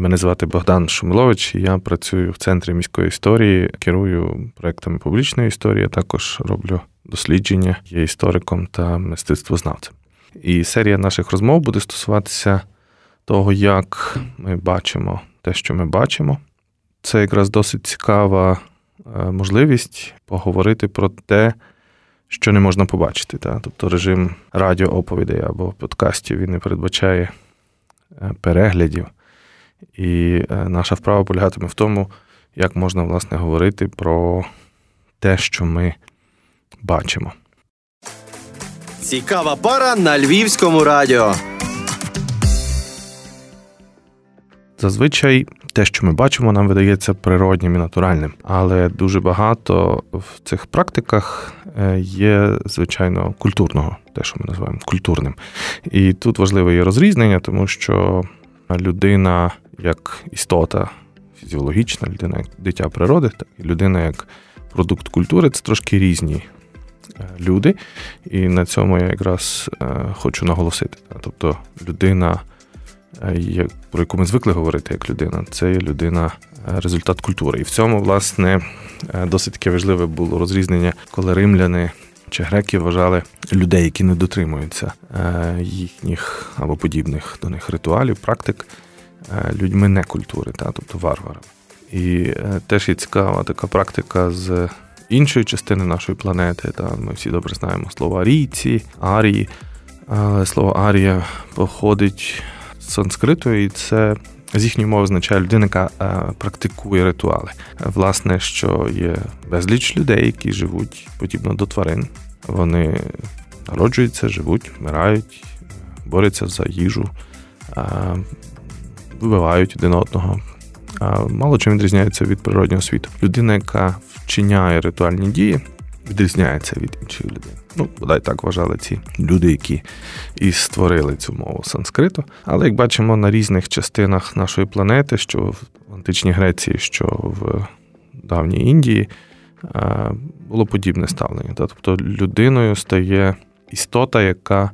Мене звати Богдан Шумилович, я працюю в центрі міської історії, керую проектами публічної історії. а Також роблю дослідження, є істориком та мистецтвознавцем. І серія наших розмов буде стосуватися того, як ми бачимо те, що ми бачимо. Це якраз досить цікава е, можливість поговорити про те, що не можна побачити. Та? Тобто режим радіооповідей або подкастів він не передбачає е, переглядів. І е, наша вправа полягатиме в тому, як можна власне говорити про те, що ми бачимо. Цікава пара на львівському радіо. Зазвичай те, що ми бачимо, нам видається природнім і натуральним, але дуже багато в цих практиках е, є, звичайно, культурного, те, що ми називаємо культурним. І тут важливе є розрізнення, тому що людина як істота фізіологічна, людина як дитя природи, так і людина як продукт культури це трошки різні е, люди. І на цьому я якраз е, хочу наголосити. Тобто людина. Е, про яку ми звикли говорити як людина, це людина результат культури. І в цьому, власне, досить таке важливе було розрізнення, коли римляни чи греки вважали людей, які не дотримуються їхніх або подібних до них ритуалів, практик, людьми не культури, та, тобто варварами. І е, теж є цікава така практика з іншої частини нашої планети. Та, Ми всі добре знаємо слово арійці, арії. Але слово арія походить з санскриту, і це з їхньої мови означає людина, яка е, практикує ритуали. Власне, що є безліч людей, які живуть подібно до тварин. Вони народжуються, живуть, вмирають, борються за їжу, вбивають один одного. Мало чим відрізняється від природнього світу. Людина, яка вчиняє ритуальні дії, відрізняється від іншої людини. Ну, бодай так вважали ці люди, які і створили цю мову санскриту. Але як бачимо на різних частинах нашої планети, що в античній Греції, що в давній Індії, було подібне ставлення. Тобто людиною стає істота, яка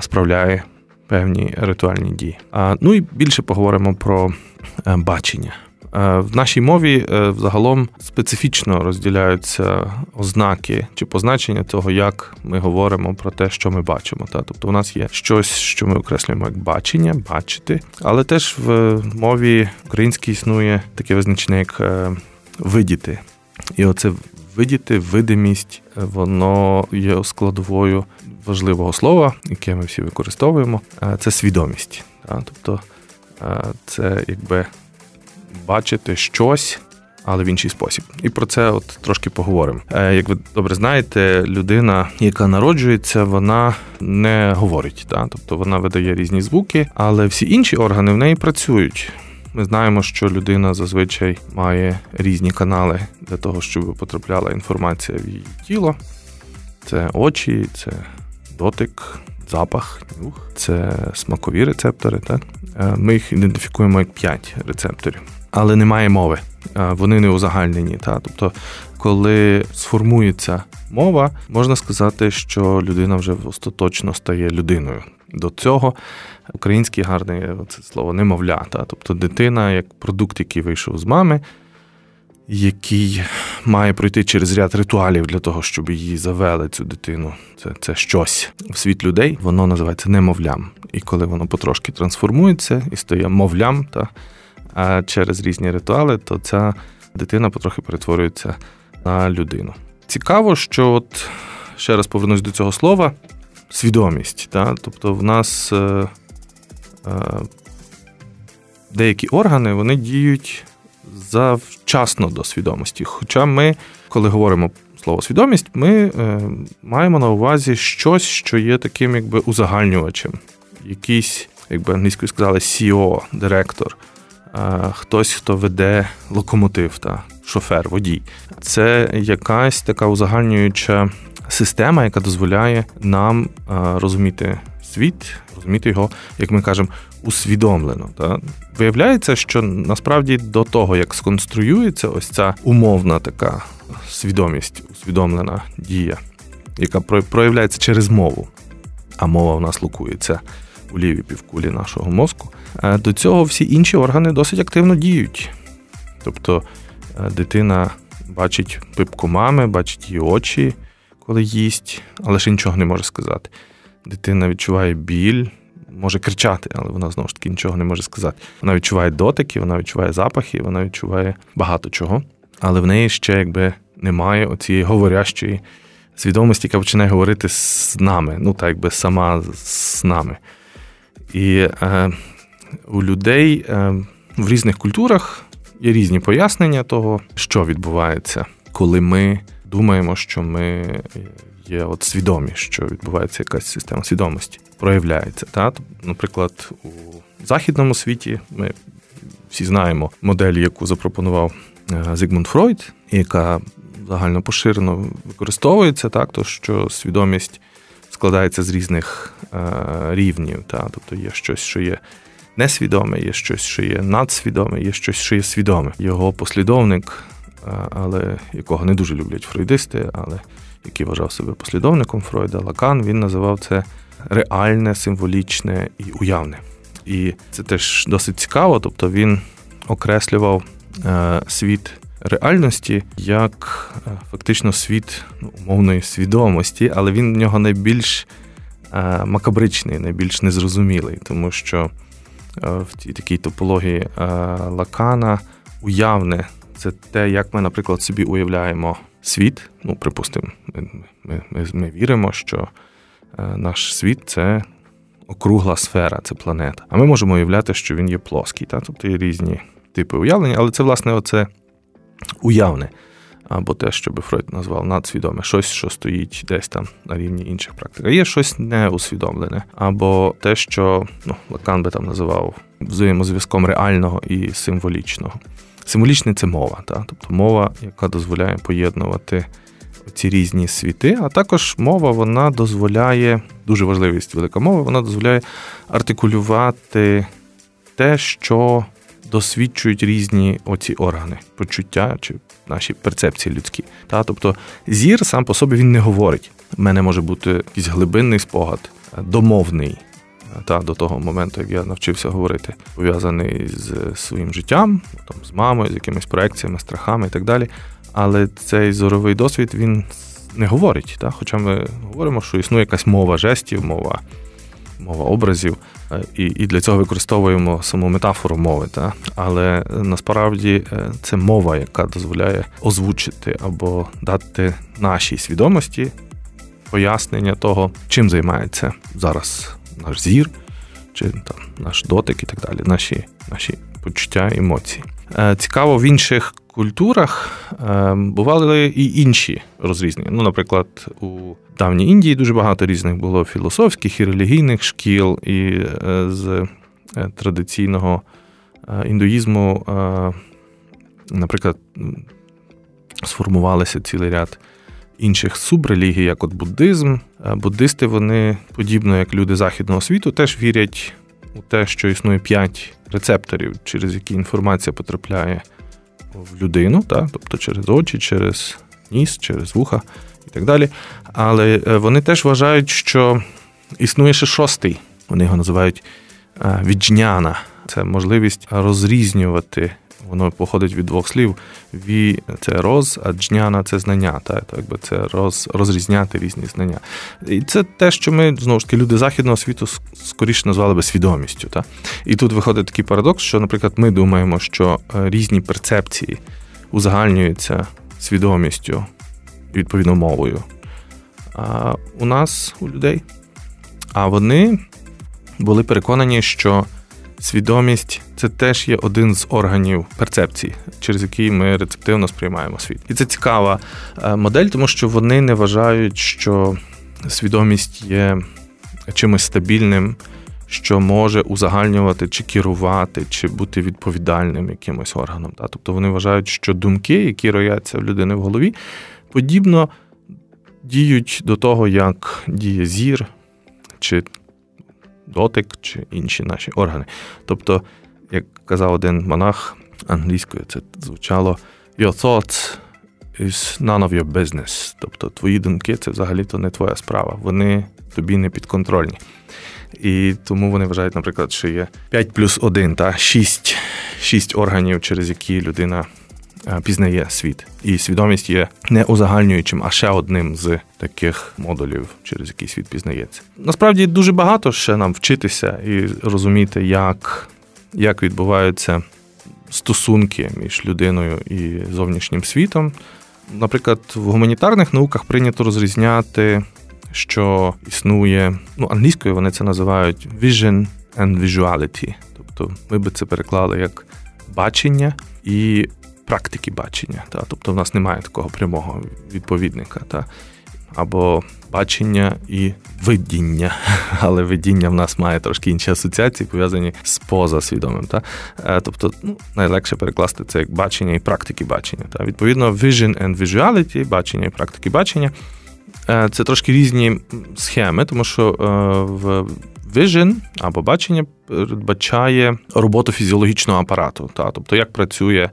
справляє певні ритуальні дії. Ну і більше поговоримо про е, бачення. Е, в нашій мові е, взагалом специфічно розділяються ознаки чи позначення того, як ми говоримо про те, що ми бачимо. Тобто, у нас є щось, що ми окреслюємо як бачення, бачити, але теж в мові українській існує таке визначення, як видіти. І оце видіти, видимість, воно є складовою важливого слова, яке ми всі використовуємо, це свідомість. Тобто це якби бачити щось. Але в інший спосіб, і про це от трошки поговоримо. Е, як ви добре знаєте, людина, яка народжується, вона не говорить, та тобто вона видає різні звуки, але всі інші органи в неї працюють. Ми знаємо, що людина зазвичай має різні канали для того, щоб потрапляла інформація в її тіло. Це очі, це дотик, запах, нюх, це смакові рецептори. Так? Е, ми їх ідентифікуємо як 5 рецепторів, але немає мови. Е, вони не узагальнені. Так? Тобто, коли сформується мова, можна сказати, що людина вже остаточно стає людиною. До цього українське гарне це слово немовлята, тобто дитина як продукт, який вийшов з мами, який має пройти через ряд ритуалів для того, щоб її завели цю дитину. Це це щось в світ людей, воно називається немовлям. І коли воно потрошки трансформується і стає мовлям, та, а через різні ритуали, то ця дитина потрохи перетворюється на людину. Цікаво, що от ще раз повернусь до цього слова. Свідомість. Та? Тобто в нас е, е, деякі органи вони діють завчасно до свідомості. Хоча ми, коли говоримо слово свідомість, ми е, маємо на увазі щось, що є таким якби узагальнювачем. Якийсь, якби англійською сказали, CEO, директор, е, хтось, хто веде локомотив, та шофер, водій. Це якась така узагальнююча система, яка дозволяє нам е, розуміти світ, розуміти його, як ми кажемо, усвідомлено. Та? Виявляється, що насправді до того, як сконструюється ось ця умовна така свідомість, усвідомлена дія, яка проявляється через мову, а мова в нас локується у лівій півкулі нашого мозку. до цього всі інші органи досить активно діють. Тобто дитина бачить пипку мами, бачить її очі, коли їсть, але ще нічого не може сказати. Дитина відчуває біль, може кричати, але вона знову ж таки нічого не може сказати. Вона відчуває дотики, вона відчуває запахи, вона відчуває багато чого, але в неї ще якби немає оцієї говорящої свідомості, яка починає говорити з нами, ну так якби сама з нами. І е, у людей е, в різних культурах є різні пояснення того, що відбувається, коли ми думаємо, що ми є от свідомі, що відбувається якась система свідомості, проявляється. Та? Наприклад, у західному світі ми всі знаємо модель, яку запропонував е, Зигмунд Фройд, яка загально поширено використовується, так, то що свідомість складається з різних е, рівнів. Та? Тобто є щось, що є несвідоме, є щось, що є надсвідоме, є щось, що є свідоме. Його послідовник, але якого не дуже люблять фройдисти, але який вважав себе послідовником Фройда, Лакан, він називав це реальне, символічне і уявне. І це теж досить цікаво, тобто він окреслював е, світ реальності як е, фактично світ ну, умовної свідомості, але він в нього найбільш е, макабричний, найбільш незрозумілий, тому що в цій такій топології Лакана уявне це те, як ми, наприклад, собі уявляємо світ. Ну, припустимо, ми, ми, ми, ми віримо, що наш світ це. Округла сфера, це планета. А ми можемо уявляти, що він є плоский. Та? Тобто є різні типи уявлення, але це, власне, оце уявне, або те, що би Фройд назвав надсвідоме, щось, що стоїть десь там на рівні інших практик. А є щось неусвідомлене, або те, що ну, Лакан би там називав взаємозв'язком реального і символічного. Символічне це мова, та? тобто мова, яка дозволяє поєднувати ці різні світи, а також мова вона дозволяє, дуже важливість велика мова, вона дозволяє артикулювати те, що досвідчують різні оці органи, почуття чи наші перцепції людські. Та тобто зір сам по собі він не говорить. У мене може бути якийсь глибинний спогад, домовний. Та до того моменту, як я навчився говорити, пов'язаний з своїм життям, там з мамою, з якимись проекціями, страхами і так далі. Але цей зоровий досвід він не говорить. Та? Хоча ми говоримо, що існує якась мова жестів, мова мова образів, е, і і для цього використовуємо саму метафору мови. Та? Але насправді е, це мова, яка дозволяє озвучити або дати нашій свідомості пояснення того, чим займається зараз наш зір, чи там наш дотик і так далі, наші, наші почуття, емоції. Е, цікаво, в інших культурах бували і інші розрізнення. Ну, наприклад, у давній Індії дуже багато різних було філософських і релігійних шкіл, і е, з е, традиційного е, індуїзму, наприклад, сформувалися цілий ряд інших субрелігій, як от буддизм. Буддисти, вони, подібно як люди західного світу, теж вірять у те, що існує п'ять рецепторів, через які інформація потрапляє в людину, так? тобто через очі, через ніс, через вуха і так далі. Але е, вони теж вважають, що існує ще шостий. Вони його називають е, віджняна. Це можливість розрізнювати. Воно походить від двох слів. Ві це роз, а джняна це знання. Та, так якби це роз, розрізняти різні знання. І це те, що ми знову ж таки люди західного світу скоріше назвали би свідомістю. Та? І тут виходить такий парадокс, що, наприклад, ми думаємо, що е, різні перцепції узагальнюються свідомістю відповідно мовою. А у нас, у людей. А вони були переконані, що свідомість це теж є один з органів перцепції, через який ми рецептивно сприймаємо світ. І це цікава е, модель, тому що вони не вважають, що свідомість є чимось стабільним, що може узагальнювати чи керувати, чи бути відповідальним якимось органом. Тобто вони вважають, що думки, які рояться в людини в голові, подібно діють до того, як діє зір, чи дотик, чи інші наші органи. Тобто, як казав один монах англійською, це звучало Your thoughts is none of your business. Тобто твої думки це взагалі-то не твоя справа. Вони тобі не підконтрольні. І тому вони вважають, наприклад, що є 5 плюс 1, та 6, 6 органів, через які людина Е, пізнає світ, і свідомість є не узагальнюючим, а ще одним з таких модулів, через який світ пізнається. Насправді дуже багато ще нам вчитися і розуміти, як, як відбуваються стосунки між людиною і зовнішнім світом. Наприклад, в гуманітарних науках прийнято розрізняти, що існує ну, англійською вони це називають vision and visuality. Тобто ми би це переклали як бачення і практики бачення. Та? Тобто в нас немає такого прямого відповідника. Та? Або бачення і видіння, але видіння в нас має трошки інші асоціації, пов'язані з позасвідомим. Та? Е, тобто, ну, найлегше перекласти це як бачення і практики бачення. Та? Відповідно, vision and visuality, бачення і практики бачення е, це трошки різні схеми, тому що е, в vision або бачення передбачає роботу фізіологічного апарату. Та? Тобто, як працює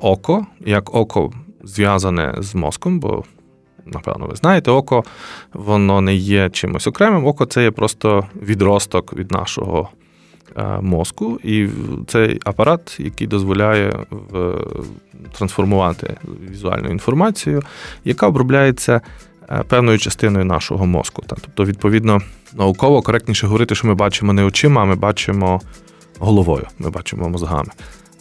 око, як око зв'язане з мозком, бо, напевно, ви знаєте, око воно не є чимось окремим. Око це є просто відросток від нашого мозку, і цей апарат, який дозволяє трансформувати візуальну інформацію, яка обробляється. Певною частиною нашого мозку. Тобто, відповідно, науково коректніше говорити, що ми бачимо не очима, а ми бачимо головою, ми бачимо мозгами.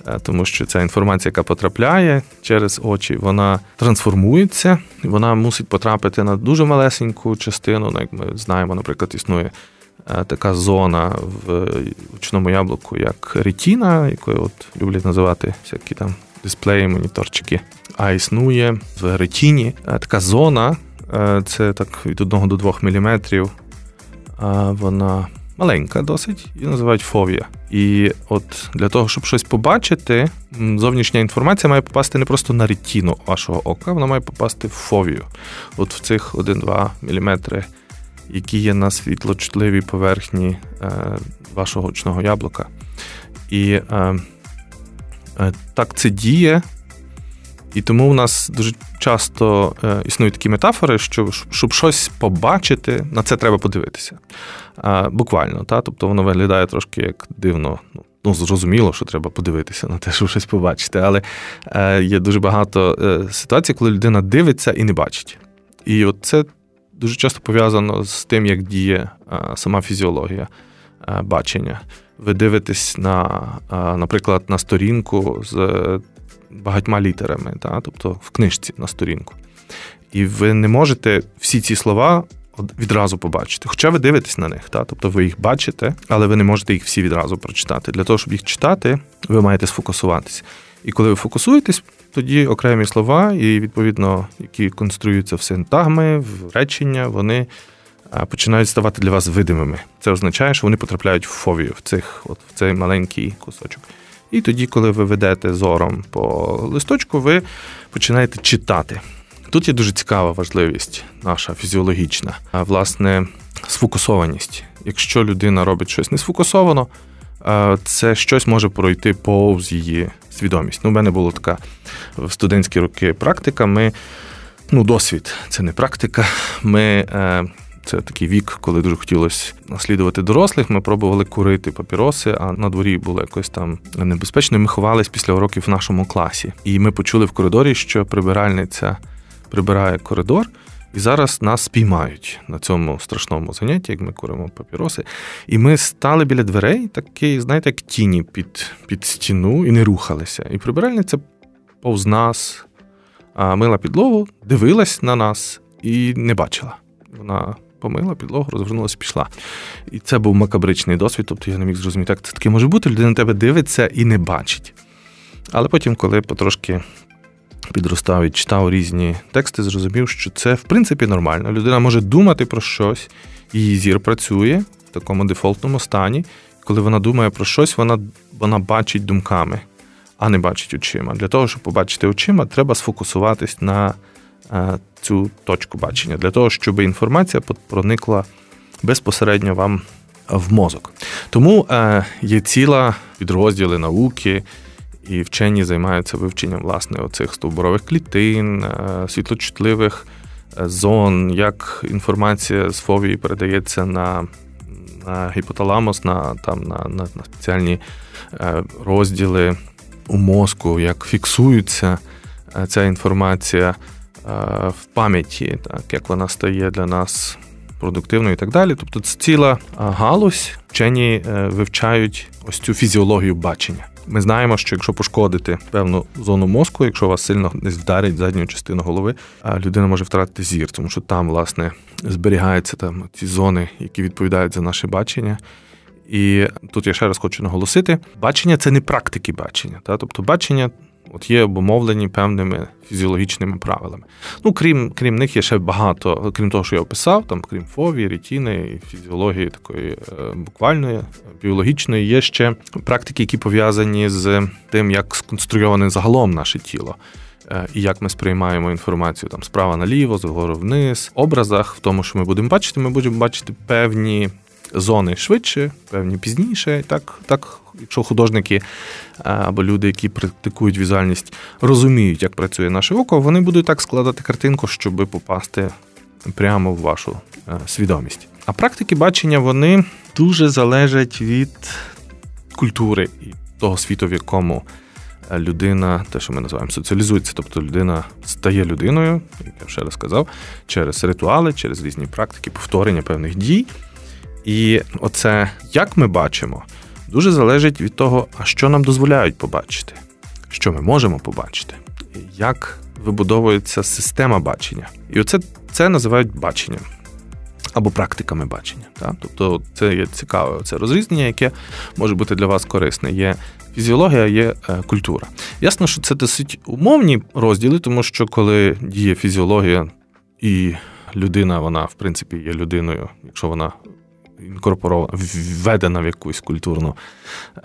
Е, тому що ця інформація, яка потрапляє через очі, вона трансформується, вона мусить потрапити на дуже малесеньку частину. Ну, як ми знаємо, наприклад, існує е, така зона в очному яблуку, як ретіна, якою от люблять називати всякі там дисплеї, моніторчики. А існує в ретіні е, така зона, це так від 1 до 2 мм. Вона маленька досить, її називають фовія. І от для того, щоб щось побачити, зовнішня інформація має попасти не просто на ретіну вашого ока, вона має попасти в фовію. От в цих 1-2 мм, які є на світлочутливій поверхні е, вашого очного яблука. І е, е, так це діє. І тому в нас дуже часто е, існують такі метафори, що щоб щось побачити, на це треба подивитися. Буквально, та? тобто воно виглядає трошки як дивно. Ну, ну, зрозуміло, що треба подивитися на те, щоб щось побачити. Але е, є дуже багато е, ситуацій, коли людина дивиться і не бачить. І от це дуже часто пов'язано з тим, як діє сама фізіологія бачення. Ви дивитесь на, наприклад, на сторінку з багатьма літерами, та, тобто в книжці на сторінку. І ви не можете всі ці слова відразу побачити. Хоча ви дивитесь на них, та, тобто ви їх бачите, але ви не можете їх всі відразу прочитати. Для того, щоб їх читати, ви маєте сфокусуватися. І коли ви фокусуєтесь, тоді окремі слова, і відповідно, які конструюються в синтагми, в речення, вони починають ставати для вас видимими. Це означає, що вони потрапляють в фовію, в цих, от в цей маленький кусочок. І тоді, коли ви ведете зором по листочку, ви починаєте читати. Тут є дуже цікава важливість, наша фізіологічна, а власне сфокусованість. Якщо людина робить щось несфокусовано, це щось може пройти повз її свідомість. Ну, У мене була така в студентські роки практика. Ми, ну, досвід, це не практика. Ми е, це такий вік, коли дуже хотілося наслідувати дорослих. Ми пробували курити папіроси, а на дворі було якось там небезпечно. Ми ховались після уроків в нашому класі. І ми почули в коридорі, що прибиральниця прибирає коридор. І зараз нас спіймають на цьому страшному занятті, як ми куримо папіроси. І ми стали біля дверей, такі, знаєте, як тіні під під стіну і не рухалися. І прибиральниця повз нас мила підлогу, дивилась на нас і не бачила. Вона помила підлогу, розвернулася, пішла. І це був макабричний досвід, тобто я не міг зрозуміти, як це таке може бути, людина на тебе дивиться і не бачить. Але потім, коли потрошки підростав і читав різні тексти, зрозумів, що це в принципі нормально. Людина може думати про щось, її зір працює в такому дефолтному стані. Коли вона думає про щось, вона, вона бачить думками. А не бачить очима. Для того, щоб побачити очима, треба сфокусуватись на цю точку бачення, для того, щоб інформація проникла безпосередньо вам в мозок. Тому е, є ціла підрозділи науки. І вчені займаються вивченням власне оцих стовбурових клітин, е, світлочутливих зон, як інформація з фовії передається на на гіпоталамус, на там, на, на, на спеціальні розділи у мозку, як фіксується ця інформація в пам'яті, так як вона стає для нас продуктивною і так далі. Тобто, це ціла галузь, вчені вивчають ось цю фізіологію бачення. Ми знаємо, що якщо пошкодити певну зону мозку, якщо вас сильно десь вдарить задню частину голови, людина може втратити зір, тому що там, власне, зберігаються там ці зони, які відповідають за наше бачення. І тут я ще раз хочу наголосити: бачення це не практики бачення. Та? Тобто бачення от є обумовлені певними фізіологічними правилами. Ну, крім крім них, є ще багато, крім того, що я описав, там, крім фові, рітіни і фізіології такої е, буквальної, біологічної, є ще практики, які пов'язані з тим, як сконструйоване загалом наше тіло. Е, і як ми сприймаємо інформацію там справа наліво, згору вниз, образах, в тому, що ми будемо бачити, ми будемо бачити певні зони швидше, певні пізніше. Так, так, якщо художники або люди, які практикують візуальність, розуміють, як працює наше око, вони будуть так складати картинку, щоб попасти прямо в вашу свідомість. А практики бачення вони дуже залежать від культури і того світу, в якому людина, те, що ми називаємо соціалізується, тобто людина стає людиною, як я вже раз сказав, через ритуали, через різні практики, повторення певних дій. І оце, як ми бачимо, дуже залежить від того, а що нам дозволяють побачити, що ми можемо побачити, як вибудовується система бачення. І оце це називають баченням або практиками бачення. Так? Тобто це є цікаве це розрізнення, яке може бути для вас корисне. Є фізіологія, є е, культура. Ясно, що це досить умовні розділи, тому що коли діє фізіологія і людина, вона в принципі є людиною, якщо вона інкорпорована, введена в якусь культурну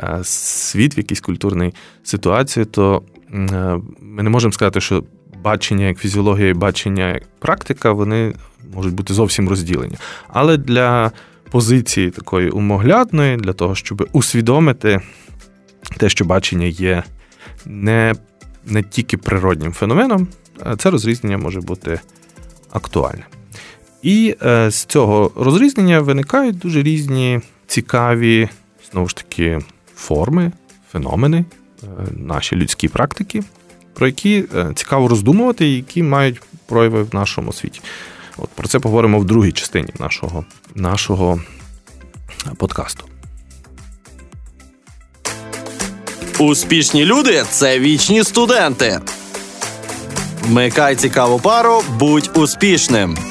е, світ, в якійсь культурній ситуації, то е, ми не можемо сказати, що бачення як фізіологія і бачення як практика, вони можуть бути зовсім розділені. Але для позиції такої умоглядної, для того, щоб усвідомити те, що бачення є не, не тільки природнім феноменом, це розрізнення може бути актуальне. І е, з цього розрізнення виникають дуже різні цікаві, знову ж таки, форми, феномени, е, наші людські практики, про які е, цікаво роздумувати, і які мають прояви в нашому світі. От Про це поговоримо в другій частині нашого, нашого подкасту. Успішні люди це вічні студенти. Вмикай цікаву пару, будь успішним.